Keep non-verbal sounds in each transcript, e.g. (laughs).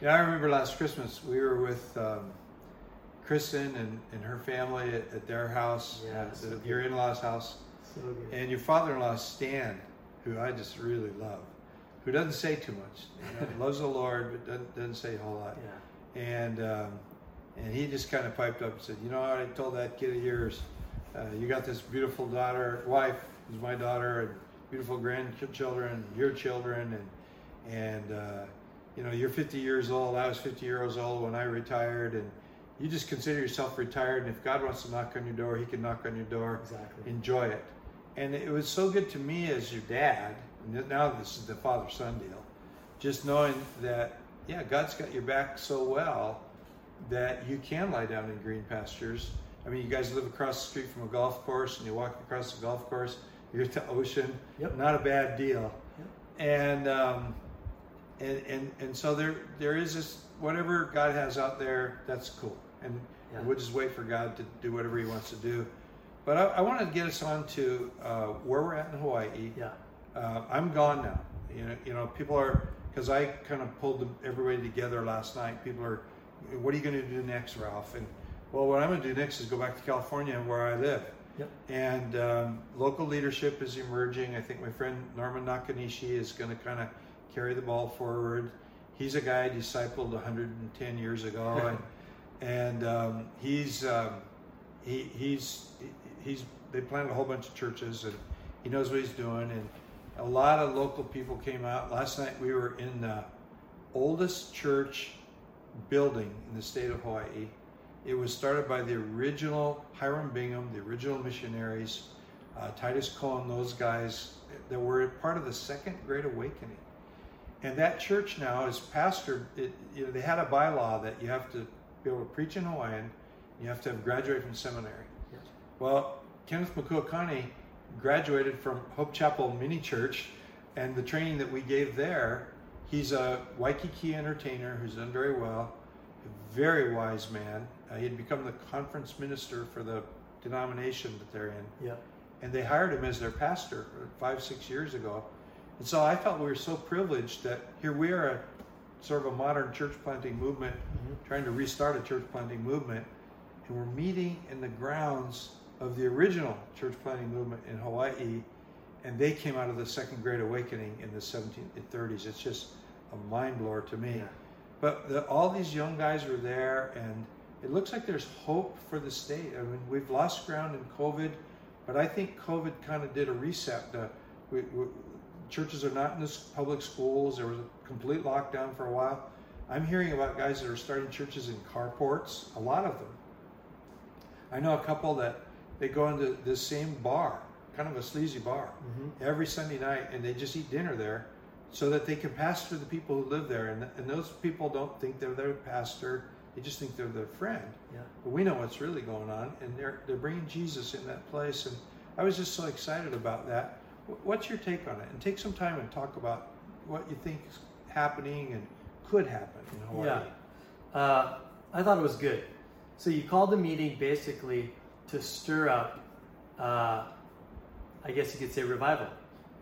Yeah, I remember last Christmas we were with um, Kristen and, and her family at, at their house, Yeah, uh, so your in-laws' house, So good. and your father-in-law Stan, who I just really love, who doesn't say too much, (laughs) you know, loves the Lord but doesn't, doesn't say a whole lot, yeah. and um, and he just kind of piped up and said, you know, what? I told that kid of yours, uh, you got this beautiful daughter, wife, who's my daughter, and beautiful grandchildren, your children, and and uh, you know, you're 50 years old. I was 50 years old when I retired, and you just consider yourself retired. And if God wants to knock on your door, He can knock on your door. Exactly. Enjoy it. And it was so good to me as your dad. And now this is the father-son deal. Just knowing that, yeah, God's got your back so well that you can lie down in green pastures. I mean, you guys live across the street from a golf course, and you walk across the golf course. You're at the ocean. Yep. Not a bad deal. Yep. And um, and and and so there there is this whatever God has out there. That's cool. And Yeah. we'll just wait for God to do whatever He wants to do. But I, I want to get us on to uh, where we're at in Hawaii. Yeah. Uh, I'm gone now. You know, you know, people are because I kind of pulled everybody together last night. People are, what are you going to do next, Ralph? And well, what I'm going to do next is go back to California, where I live. Yep. And um, local leadership is emerging. I think my friend Norman Nakanishi is going to kind of carry the ball forward. He's a guy I discipled 110 years ago, (laughs) and and um, he's um, he, he's he's they planted a whole bunch of churches, and he knows what he's doing. And a lot of local people came out. Last night we were in the oldest church building in the state of Hawaii. It was started by the original Hiram Bingham, the original missionaries, uh, Titus Coan, those guys that were part of the Second Great Awakening. And that church now is pastored. It, you know, they had a bylaw that you have to be able to preach in Hawaiian. You have to have graduated from seminary. Yes. Well, Kenneth Makuakane graduated from Hope Chapel Mini Church, and the training that we gave there, he's a Waikiki entertainer who's done very well, a very wise man. Uh, he had become the conference minister for the denomination that they're in, Yeah. and they hired him as their pastor five, six years ago. And so I felt we were so privileged that here we are, a sort of a modern church planting movement, Mhm. trying to restart a church planting movement, and we're meeting in the grounds of the original church planting movement in Hawaii, and they came out of the Second Great Awakening in the 1730s. It's just a mind blower to me. Yeah. But the, all these young guys were there, and it looks like there's hope for the state. I mean, we've lost ground in COVID, but I think COVID kind of did a reset. Uh, we, we, churches are not in this public schools. There was a complete lockdown for a while. I'm hearing about guys that are starting churches in carports. A lot of them. I know a couple that they go into this same bar, kind of a sleazy bar, Mhm. every Sunday night, and they just eat dinner there, so that they can pastor the people who live there. And, and those people don't think they're their pastor; they just think they're their friend. Yeah. But we know what's really going on, and they're they're bringing Jesus in that place. And I was just so excited about that. Wh- What's your take on it? And take some time and talk about what you think is happening and could happen in Hawaii. Yeah. Uh, I thought it was good. So you called the meeting basically to stir up, uh, I guess you could say, revival,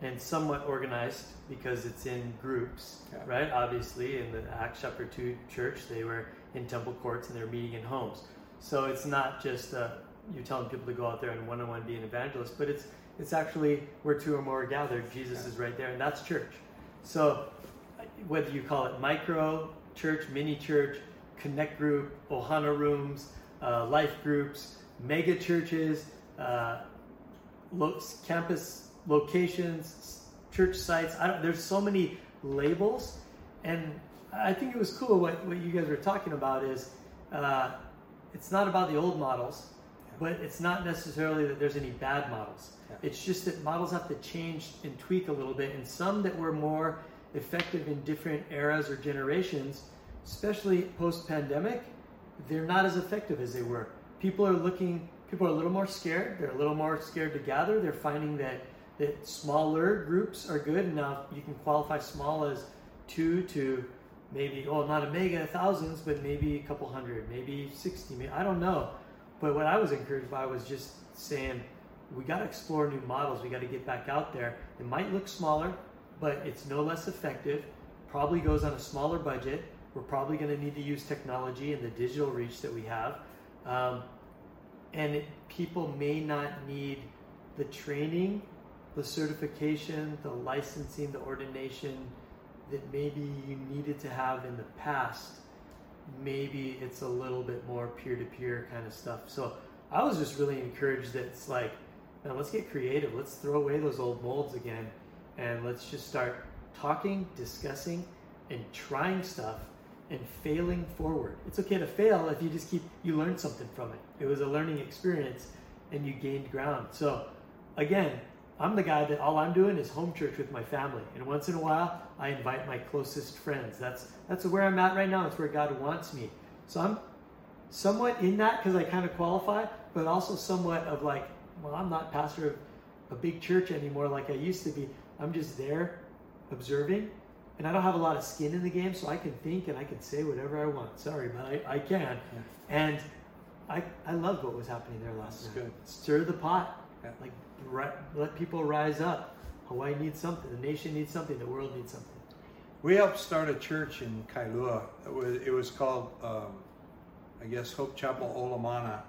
and somewhat organized because it's in groups, Yeah. right? Obviously, in the Acts chapter two church, they were in temple courts and they were meeting in homes. So it's not just uh, you're telling people to go out there and one-on-one be an evangelist, but it's it's actually where two or more are gathered, Jesus is right there, and that's church. So whether you call it micro church, mini church, connect group, ohana rooms, uh, life groups, mega churches, uh, lo- campus locations, church sites. There's so many labels, and I think it was cool what, what you guys were talking about is uh, it's not about the old models, but it's not necessarily that there's any bad models. Yeah. It's just that models have to change and tweak a little bit, and some that were more effective in different eras or generations, especially post pandemic, they're not as effective as they were. People are looking, people are a little more scared. They're a little more scared to gather. They're finding that, that smaller groups are good. Now, you can qualify small as two to maybe, oh, not a mega thousands, but maybe a couple hundred, maybe 60, maybe, I don't know. But what I was encouraged by was just saying, we got to explore new models. We got to get back out there. It might look smaller, but it's no less effective. Probably goes on a smaller budget. We're probably going to need to use technology and the digital reach that we have. Um, and it, people may not need the training, the certification, the licensing, the ordination that maybe you needed to have in the past. Maybe it's a little bit more peer to peer kind of stuff. So I was just really encouraged that it's like, man, let's get creative. Let's throw away those old molds again and let's just start talking, discussing, and trying stuff and failing forward. It's okay to fail if you just keep, you learn something from it. It was a learning experience and you gained ground. So, again, I'm the guy that all I'm doing is home church with my family. And once in a while, I invite my closest friends. That's, that's where I'm at right now. That's where God wants me. So, I'm somewhat in that because I kind of qualify, but also somewhat of like, well, I'm not pastor of a big church anymore like I used to be. I'm just there observing and I don't have a lot of skin in the game, so I can think and I can say whatever I want. Sorry, but I, I can. Yeah. And I, I loved what was happening there last That's night. Good. Stir the pot. Like let people rise up. Hawaii needs something. The nation needs something. The world needs something. We helped start a church in Kailua. It was, it was called, um, I guess, Hope Chapel Olomana.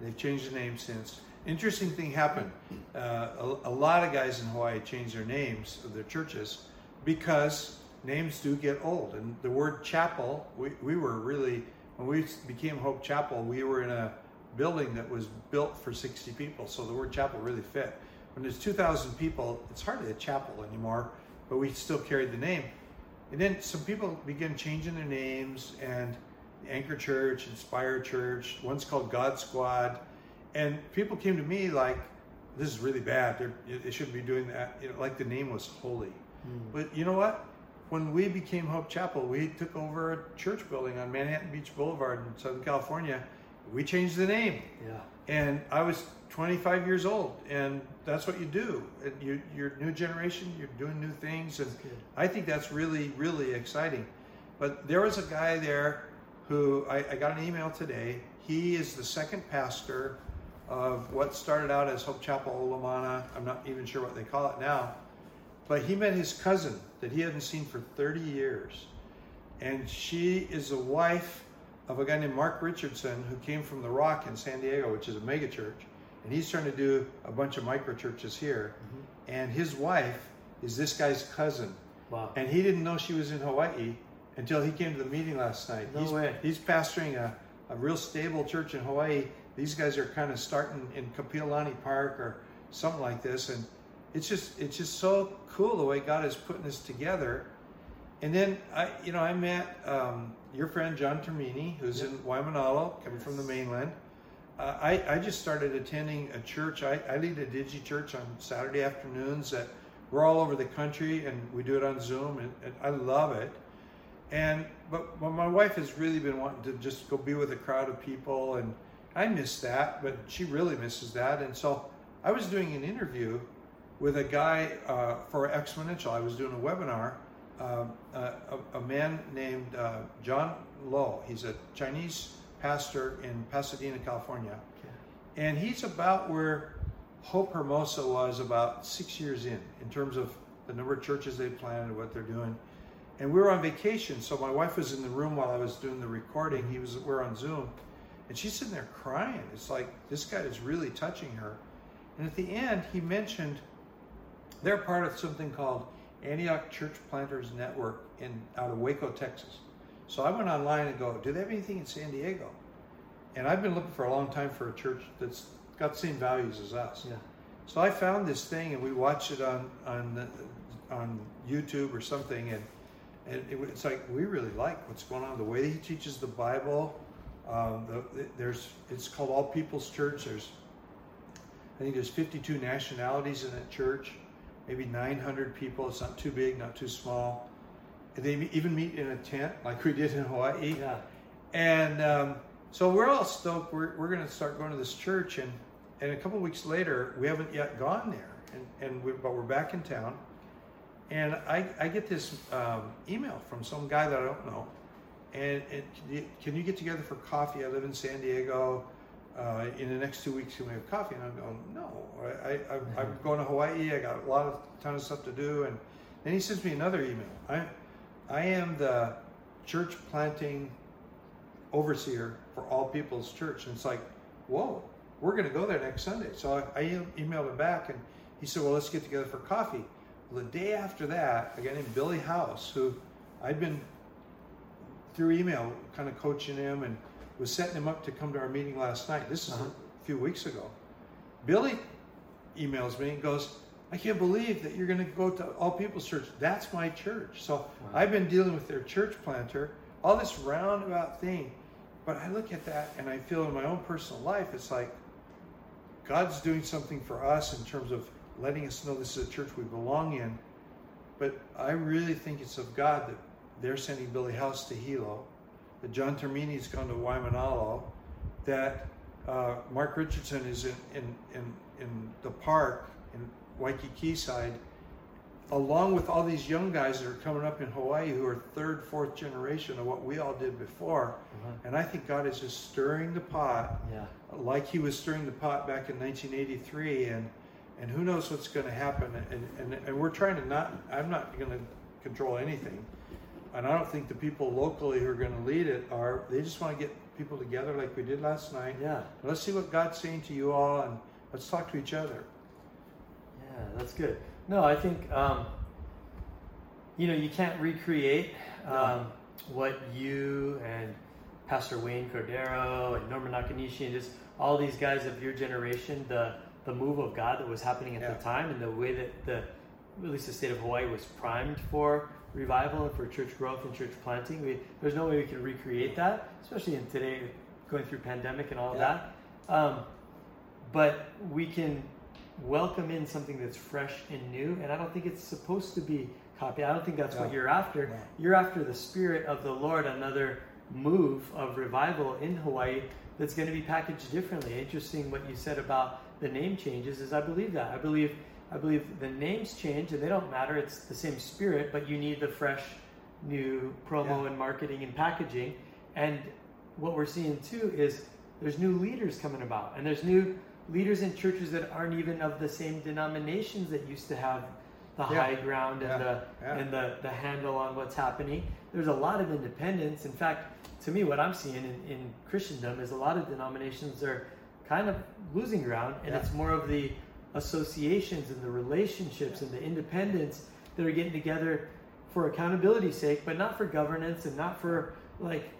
They've changed the name since. Interesting thing happened. Uh, a, a lot of guys in Hawaii changed their names of their churches because names do get old. And the word chapel, we, we were really, when we became Hope Chapel, we were in a building that was built for 60 people. So the word chapel really fit. When there's 2,000 people, it's hardly a chapel anymore, but we still carried the name. And then some people began changing their names and Anchor Church, Inspire Church, one's called God Squad. And people came to me like, this is really bad. They're, they shouldn't be doing that. You know, like the name was holy. Mm. But you know what? when we became Hope Chapel, we took over a church building on Manhattan Beach Boulevard in Southern California. We changed the name. Yeah. And I was 25 years old, and that's what you do. You, you're new generation. You're doing new things, and I think that's really, really exciting. But there was a guy there who I, I got an email today. He is the second pastor of what started out as Hope Chapel Olomana. I'm not even sure what they call it now but he met his cousin that he hadn't seen for 30 years. And she is the wife of a guy named Mark Richardson who came from The Rock in San Diego, which is a mega church. And he's trying to do a bunch of micro churches here. Mm-hmm. And his wife is this guy's cousin. Wow. And he didn't know she was in Hawaii until he came to the meeting last night. No he's, way. He's pastoring a, a real stable church in Hawaii. These guys are kind of starting in Kapiolani Park or something like this. And it's just it's just so cool the way God is putting this together. And then I, you know, I met um, your friend John Termini, who's yep. in Waimanalo, coming yes. from the mainland. Uh, I, I just started attending a church. I, I lead a digi church on Saturday afternoons that we're all over the country, and we do it on Zoom, and, and I love it. And but, but my wife has really been wanting to just go be with a crowd of people, and I miss that, but she really misses that. And so I was doing an interview with a guy uh, for Exponential. I was doing a webinar. Uh, a, a, man named uh, John Lowe. He's a Chinese pastor in Pasadena, California. Okay. And he's about where Hope Hermosa was about six years in, in terms of the number of churches they planted and what they're doing. And we were on vacation, so my wife was in the room while I was doing the recording. He was we're on Zoom, and she's sitting there crying. It's like this guy is really touching her. And at the end, he mentioned they're part of something called Antioch Church Planters Network in out of Waco, Texas. So I went online and go, do they have anything in San Diego? And I've been looking for a long time for a church that's got the same values as us. Yeah. So I found this thing and we watched it on on on YouTube or something, and and it, it's like we really like what's going on. The way he teaches the Bible. Um, the, there's it's called All People's Church. There's I think there's 52 nationalities in that church maybe 900 people. It's not too big, not too small. And They even meet in a tent like we did in Hawaii. Yeah. And um, so we're all stoked. We're, we're going to start going to this church. And, and a couple weeks later, we haven't yet gone there. And, and we, but we're back in town. And I, I get this um, email from some guy that I don't know. And, and can you get together for coffee? I live in San Diego uh, in the next two weeks can we have coffee? And I'm going, no, I, I. I'm going to Hawaii. I got a lot of ton of stuff to do. And then he sends me another email. I, I am the church planting overseer for All People's Church. And it's like, whoa, we're going to go there next Sunday. So I, I emailed him back and he said, well, let's get together for coffee. Well, the day after that, a guy named Billy House, who I'd been through email kind of coaching him and was setting him up to come to our meeting last night. This is uh-huh. a few weeks ago. Billy emails me and goes, I can't believe that you're going to go to All People's Church. That's my church. So wow. I've been dealing with their church planter, all this roundabout thing. But I look at that and I feel in my own personal life, it's like God's doing something for us in terms of letting us know this is a church we belong in. But I really think it's of God that they're sending Billy House to Hilo, that John Termini's gone to Waimanalo, that uh, Mark Richardson is in, in, in, in the park in Waikiki side, along with all these young guys that are coming up in Hawaii who are third, fourth generation of what we all did before. Mm-hmm. And I think God is just stirring the pot, yeah. like He was stirring the pot back in 1983. And and who knows what's going to happen. And, and, and we're trying to not, I'm not going to control anything. And I don't think the people locally who are going to lead it are, they just want to get people together like we did last night. Yeah. Let's see what God's saying to you all and let's talk to each other. Yeah, that's good. No, I think, um, you know, you can't recreate um, what you and Pastor Wayne Cordeiro and Norman Nakanishi and just all these guys of your generation, the the move of God that was happening at yeah. the time and the way that the at least the state of Hawaii was primed for revival and for church growth and church planting. We, there's no way we can recreate that, especially in today going through pandemic and all yeah. that. Um, but we can welcome in something that's fresh and new, and I don't think it's supposed to be copied. I don't think that's yeah. what you're after. You're after the spirit of the Lord, another move of revival in Hawaii that's going to be packaged differently. Interesting what you said about the name changes is I believe that. I believe I believe the names change and they don't matter. It's the same spirit, but you need the fresh new promo yeah. and marketing and packaging. And what we're seeing too is there's new leaders coming about and there's new leaders in churches that aren't even of the same denominations that used to have the yeah. high ground and yeah. the and the, the handle on what's happening. There's a lot of independence. In fact, to me, what I'm seeing in, in Christendom is a lot of denominations are kind of losing ground, and yeah. it's more of the associations and the relationships and the independence that are getting together for accountability's sake, but not for governance and not for like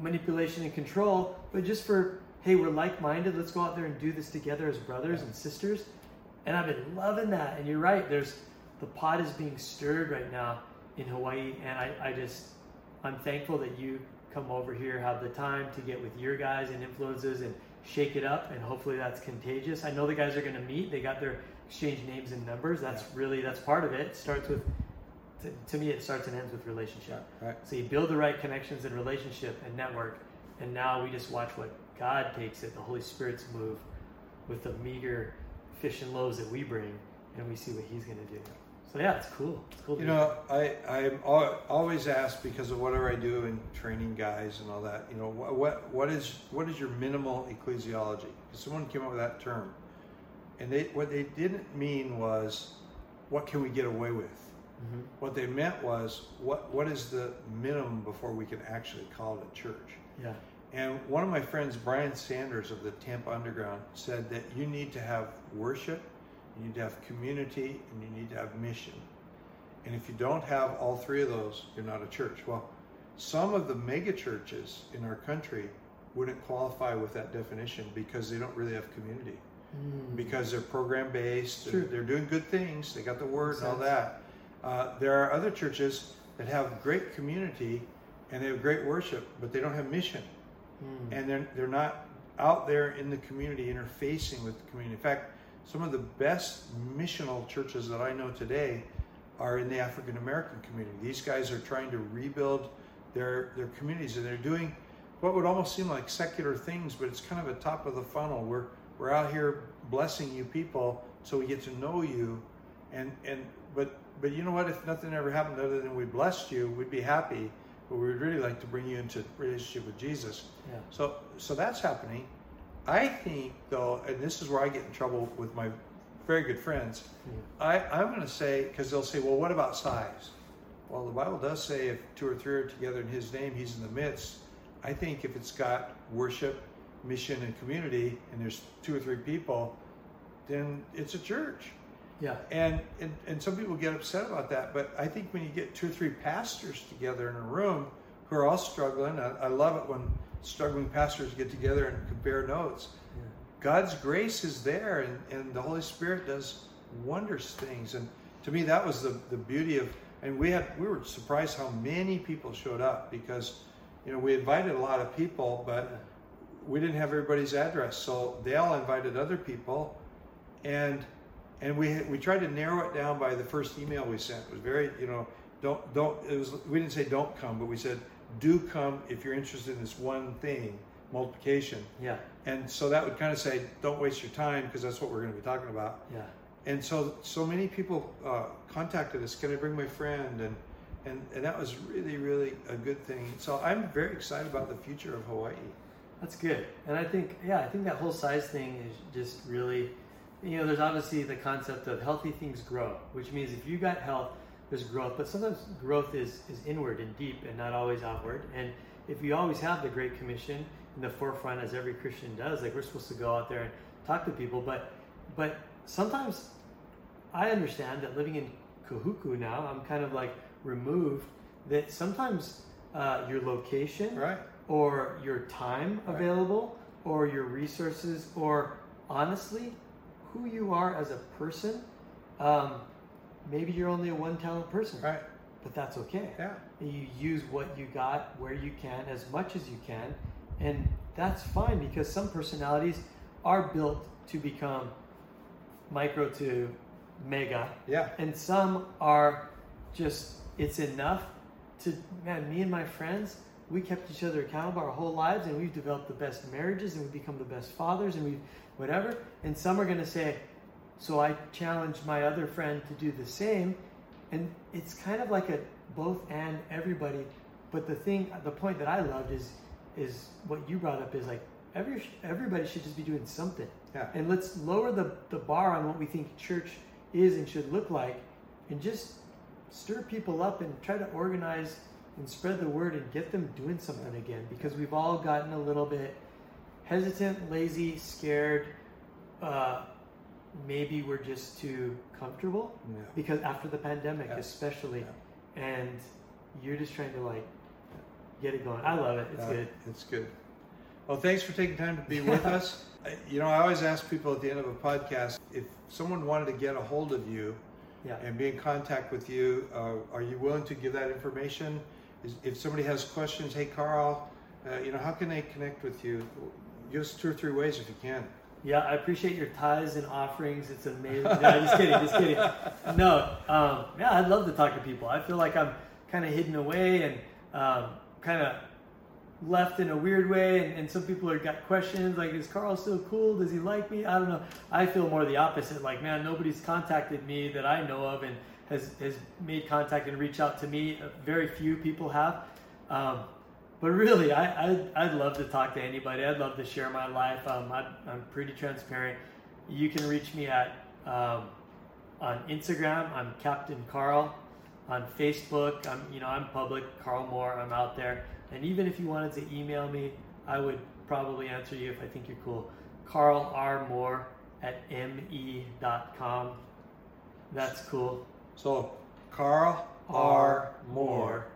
manipulation and control, but just for hey, we're like-minded. Let's go out there and do this together as brothers yeah. and sisters. And I've been loving that. And you're right. There's the pot is being stirred right now in Hawaii, and I, I just I'm thankful that you come over here, have the time to get with your guys and influences and shake it up, and hopefully that's contagious. I know the guys are going to meet. They got their exchange names and numbers. That's yeah. really that's part of it. It starts with to, to, me it starts and ends with relationship. Right. So you build the right connections and relationship and network, and now we just watch what God takes it. The Holy Spirit's move with the meager fish and loaves that we bring, and we see what He's going to do. So yeah, it's cool. It's cool. You know, I I'm always asked because of whatever I do in training guys and all that. You know, what what, what is what is your minimal ecclesiology? Someone came up with that term, and they what they didn't mean was what can we get away with. Mm-hmm. What they meant was what what is the minimum before we can actually call it a church. Yeah. And one of my friends, Brian Sanders of the Tampa Underground, said that you need to have worship you need to have community, and you need to have mission. And if you don't have all three of those, you're not a church. Well, some of the mega churches in our country wouldn't qualify with that definition because they don't really have community. Mm. Because they're program based, they're doing good things, they got the word and all that. Uh, there are other churches that have great community and they have great worship, but they don't have mission. Mm. And they're, they're not out there in the community interfacing with the community. In fact, some of the best missional churches that I know today are in the African American community. These guys are trying to rebuild their their communities, and they're doing what would almost seem like secular things, but it's kind of a top of the funnel. We're we're out here blessing you people, so we get to know you, and and but but you know what? If nothing ever happened other than we blessed you, we'd be happy. But we'd really like to bring you into relationship with Jesus. Yeah. So so that's happening. I think, though, and this is where I get in trouble with my very good friends, mm. I, I'm going to say, because they'll say, well, what about size? Well, the Bible does say if two or three are together in His name, He's in the midst. I think if it's got worship, mission, and community, and there's two or three people, then it's a church. Yeah. And, and and some people get upset about that, but I think when you get two or three pastors together in a room who are all struggling, I, I love it when struggling pastors get together and compare notes. Yeah. God's grace is there, and, and the Holy Spirit does wondrous things. And to me, that was the, the beauty of. And we had we were surprised how many people showed up because, you know, we invited a lot of people, but we didn't have everybody's address. So they all invited other people, and and we we tried to narrow it down by the first email we sent. It was very you know don't don't it was we didn't say don't come, but we said do come if you're interested in this one thing multiplication. Yeah. And so that would kind of say don't waste your time because that's what we're going to be talking about. Yeah. And so so many people uh, contacted us. Can I bring my friend? And and and that was really really a good thing. So I'm very excited about the future of Hawaii. That's good. And I think, yeah, I think that whole size thing is just really, you know, there's obviously the concept of healthy things grow, which means if you got health, there's growth. But sometimes growth is, is inward and deep and not always outward. And if you always have the Great Commission in the forefront, as every Christian does, like we're supposed to go out there and talk to people, but but sometimes I understand that living in Kahuku now, I'm kind of like removed. That sometimes uh, your location, Right. or your time Right. available or your resources or honestly who you are as a person um, maybe you're only a one talent person Right. but that's okay Yeah. you use what you got where you can as much as you can and that's fine because some personalities are built to become micro to mega Yeah. and some are just it's enough to man me and my friends we kept each other accountable our whole lives and we've developed the best marriages and we've become the best fathers and we whatever and some are going to say so i challenged my other friend to do the same and it's kind of like a both and everybody but the thing the point that i loved is is what you brought up is like every everybody should just be doing something Yeah. and let's lower the, the bar on what we think church is and should look like and just stir people up and try to organize and spread the word and get them doing something again because we've all gotten a little bit hesitant lazy scared uh, maybe we're just too comfortable Yeah. because after the pandemic Yeah. especially and you're just trying to like get it going i love it it's Uh, good It's good. Well, thanks for taking time to be with (laughs) us. You know, I always ask people at the end of a podcast if someone wanted to get a hold of you yeah and be in contact with you, uh, are you willing to give that information? Is, if somebody has questions, hey Carl, uh, you know, how can they connect with you? Give us two or three ways if you can. Yeah, I appreciate your tithes and offerings. It's amazing. No, just kidding, just kidding. No, um, yeah, I'd love to talk to people. I feel like I'm kind of hidden away and um, kind of left in a weird way. And, and some people are got questions like, "Is Carl still cool? Does he like me?" I don't know. I feel more the opposite. Like, man, nobody's contacted me that I know of and has has made contact and reached out to me. Very few people have. Um, but really, I, I'd, I'd love to talk to anybody. I'd love to share my life. Um, I, I'm pretty transparent. You can reach me at um, on Instagram. I'm Captain Carl. On Facebook, I'm you know I'm public. Carl Moore. I'm out there. And even if you wanted to email me, I would probably answer you if I think you're cool. Carl R Moore at me.com. That's cool. So, Carl R. Moore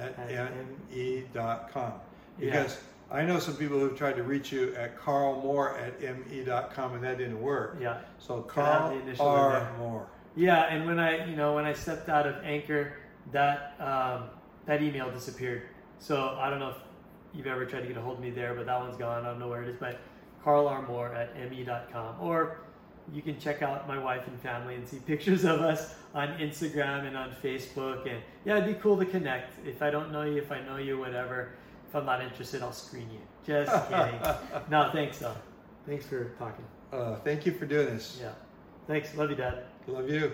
at me.com. Yeah. Because I know some people who've tried to reach you at Carl Moore at me.com and that didn't work. Yeah. So, Carl the initial in R. Moore. Yeah, and when I, you know, when I stepped out of Anchor, that um, that email disappeared. So I don't know if you've ever tried to get a hold of me there, but that one's gone. I don't know where it is. But Carl R. Moore at me.com. Or you can check out my wife and family and see pictures of us on Instagram and on Facebook. And yeah, it'd be cool to connect. If I don't know you, if I know you, whatever. If I'm not interested, I'll screen you. Just (laughs) kidding. no, thanks though. Thanks for talking. Uh, thank you for doing this. Yeah. Thanks. Love you, Dad. Love you.